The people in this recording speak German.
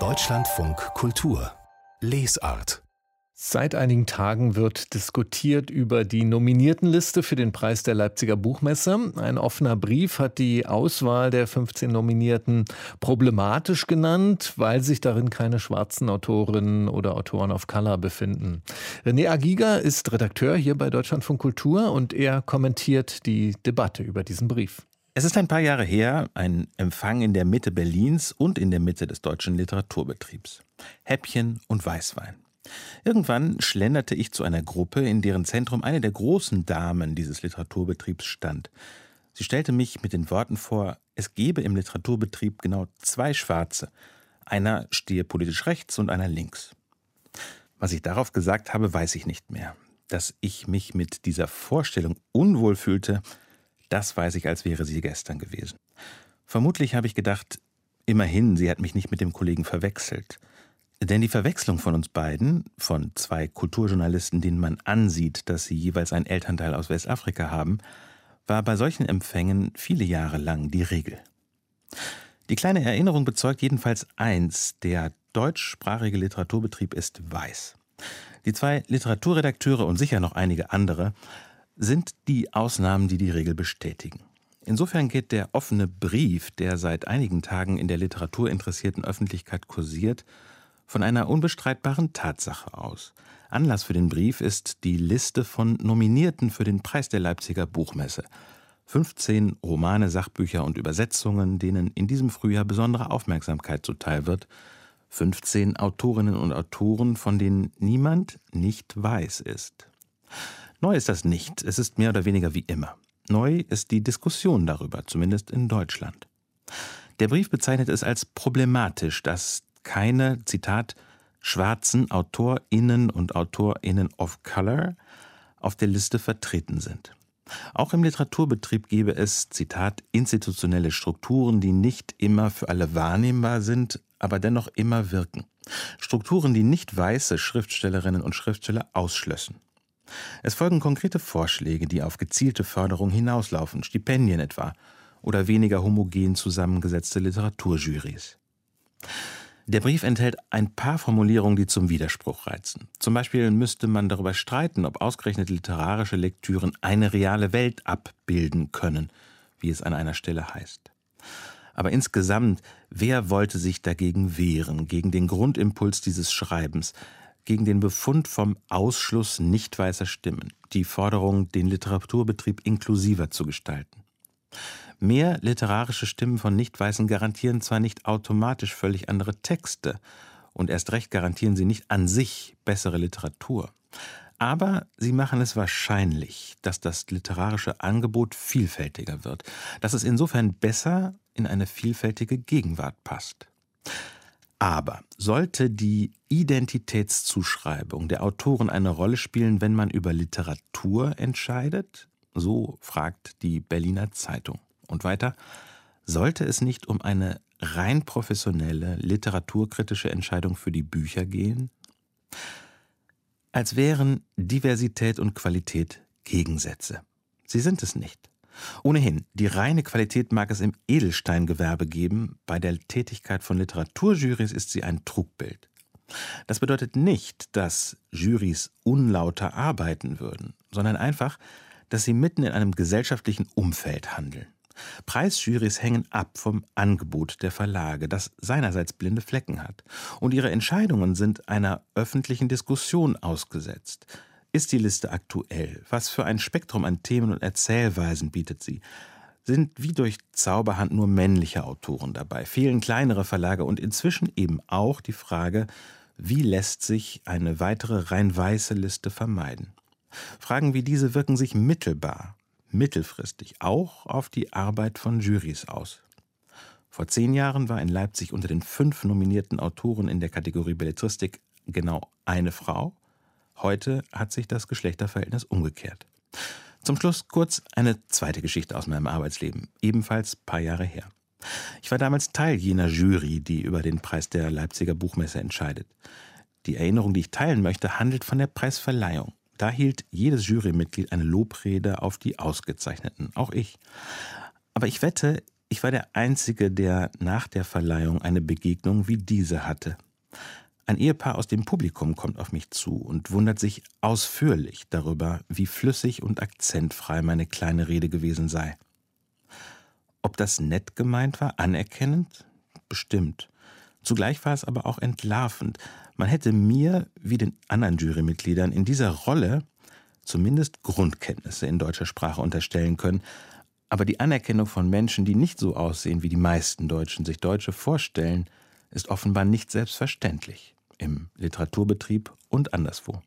Deutschlandfunk Kultur Lesart Seit einigen Tagen wird diskutiert über die Nominiertenliste für den Preis der Leipziger Buchmesse. Ein offener Brief hat die Auswahl der 15 Nominierten problematisch genannt, weil sich darin keine schwarzen Autorinnen oder Autoren of Color befinden. René Agiga ist Redakteur hier bei Deutschlandfunk Kultur und er kommentiert die Debatte über diesen Brief. Es ist ein paar Jahre her, ein Empfang in der Mitte Berlins und in der Mitte des deutschen Literaturbetriebs. Häppchen und Weißwein. Irgendwann schlenderte ich zu einer Gruppe, in deren Zentrum eine der großen Damen dieses Literaturbetriebs stand. Sie stellte mich mit den Worten vor, es gebe im Literaturbetrieb genau zwei Schwarze. Einer stehe politisch rechts und einer links. Was ich darauf gesagt habe, weiß ich nicht mehr. Dass ich mich mit dieser Vorstellung unwohl fühlte, das weiß ich, als wäre sie gestern gewesen. Vermutlich habe ich gedacht, immerhin, sie hat mich nicht mit dem Kollegen verwechselt. Denn die Verwechslung von uns beiden, von zwei Kulturjournalisten, denen man ansieht, dass sie jeweils einen Elternteil aus Westafrika haben, war bei solchen Empfängen viele Jahre lang die Regel. Die kleine Erinnerung bezeugt jedenfalls eins, der deutschsprachige Literaturbetrieb ist weiß. Die zwei Literaturredakteure und sicher noch einige andere sind die Ausnahmen, die die Regel bestätigen. Insofern geht der offene Brief, der seit einigen Tagen in der literaturinteressierten Öffentlichkeit kursiert, von einer unbestreitbaren Tatsache aus. Anlass für den Brief ist die Liste von Nominierten für den Preis der Leipziger Buchmesse. 15 Romane, Sachbücher und Übersetzungen, denen in diesem Frühjahr besondere Aufmerksamkeit zuteil wird. 15 Autorinnen und Autoren, von denen niemand nicht weiß ist. Neu ist das nicht, es ist mehr oder weniger wie immer. Neu ist die Diskussion darüber, zumindest in Deutschland. Der Brief bezeichnet es als problematisch, dass keine, Zitat, schwarzen AutorInnen und AutorInnen of Color auf der Liste vertreten sind. Auch im Literaturbetrieb gebe es, Zitat, institutionelle Strukturen, die nicht immer für alle wahrnehmbar sind, aber dennoch immer wirken. Strukturen, die nicht weiße Schriftstellerinnen und Schriftsteller ausschlössen. Es folgen konkrete Vorschläge, die auf gezielte Förderung hinauslaufen, Stipendien etwa oder weniger homogen zusammengesetzte Literaturjurys. Der Brief enthält ein paar Formulierungen, die zum Widerspruch reizen. Zum Beispiel müsste man darüber streiten, ob ausgerechnet literarische Lektüren eine reale Welt abbilden können, wie es an einer Stelle heißt. Aber insgesamt, wer wollte sich dagegen wehren, gegen den Grundimpuls dieses Schreibens, gegen den Befund vom Ausschluss nicht weißer Stimmen, die Forderung, den Literaturbetrieb inklusiver zu gestalten? Mehr literarische Stimmen von Nicht-Weißen garantieren zwar nicht automatisch völlig andere Texte, und erst recht garantieren sie nicht an sich bessere Literatur. Aber sie machen es wahrscheinlich, dass das literarische Angebot vielfältiger wird, dass es insofern besser in eine vielfältige Gegenwart passt. Aber sollte die Identitätszuschreibung der Autoren eine Rolle spielen, wenn man über Literatur entscheidet? So fragt die Berliner Zeitung. Und weiter, sollte es nicht um eine rein professionelle, literaturkritische Entscheidung für die Bücher gehen? Als wären Diversität und Qualität Gegensätze. Sie sind es nicht. Ohnehin, die reine Qualität mag es im Edelsteingewerbe geben, bei der Tätigkeit von Literaturjurys ist sie ein Trugbild. Das bedeutet nicht, dass Jurys unlauter arbeiten würden, sondern einfach, dass sie mitten in einem gesellschaftlichen Umfeld handeln. Preisjurys hängen ab vom Angebot der Verlage, das seinerseits blinde Flecken hat. Und ihre Entscheidungen sind einer öffentlichen Diskussion ausgesetzt. Ist die Liste aktuell? Was für ein Spektrum an Themen und Erzählweisen bietet sie? Sind wie durch Zauberhand nur männliche Autoren dabei? Fehlen kleinere Verlage und inzwischen eben auch die Frage, wie lässt sich eine weitere rein weiße Liste vermeiden? Fragen wie diese wirken sich mittelbar mittelfristig auch auf die Arbeit von Jurys aus. Vor zehn Jahren war in Leipzig unter den fünf nominierten Autoren in der Kategorie Belletristik genau eine Frau. Heute hat sich das Geschlechterverhältnis umgekehrt. Zum Schluss kurz eine zweite Geschichte aus meinem Arbeitsleben, ebenfalls paar Jahre her. Ich war damals Teil jener Jury, die über den Preis der Leipziger Buchmesse entscheidet. Die Erinnerung, die ich teilen möchte, handelt von der Preisverleihung. Da hielt jedes Jurymitglied eine Lobrede auf die Ausgezeichneten, auch ich. Aber ich wette, Ich war der Einzige, der nach der Verleihung eine Begegnung wie diese hatte. Ein Ehepaar aus dem Publikum kommt auf mich zu und wundert sich ausführlich darüber, wie flüssig und akzentfrei meine kleine Rede gewesen sei. Ob das nett gemeint war, anerkennend? Bestimmt. Zugleich war es aber auch entlarvend. Man hätte mir, wie den anderen Jurymitgliedern, in dieser Rolle zumindest Grundkenntnisse in deutscher Sprache unterstellen können. Aber die Anerkennung von Menschen, die nicht so aussehen, wie die meisten Deutschen sich Deutsche vorstellen, ist offenbar nicht selbstverständlich im Literaturbetrieb und anderswo.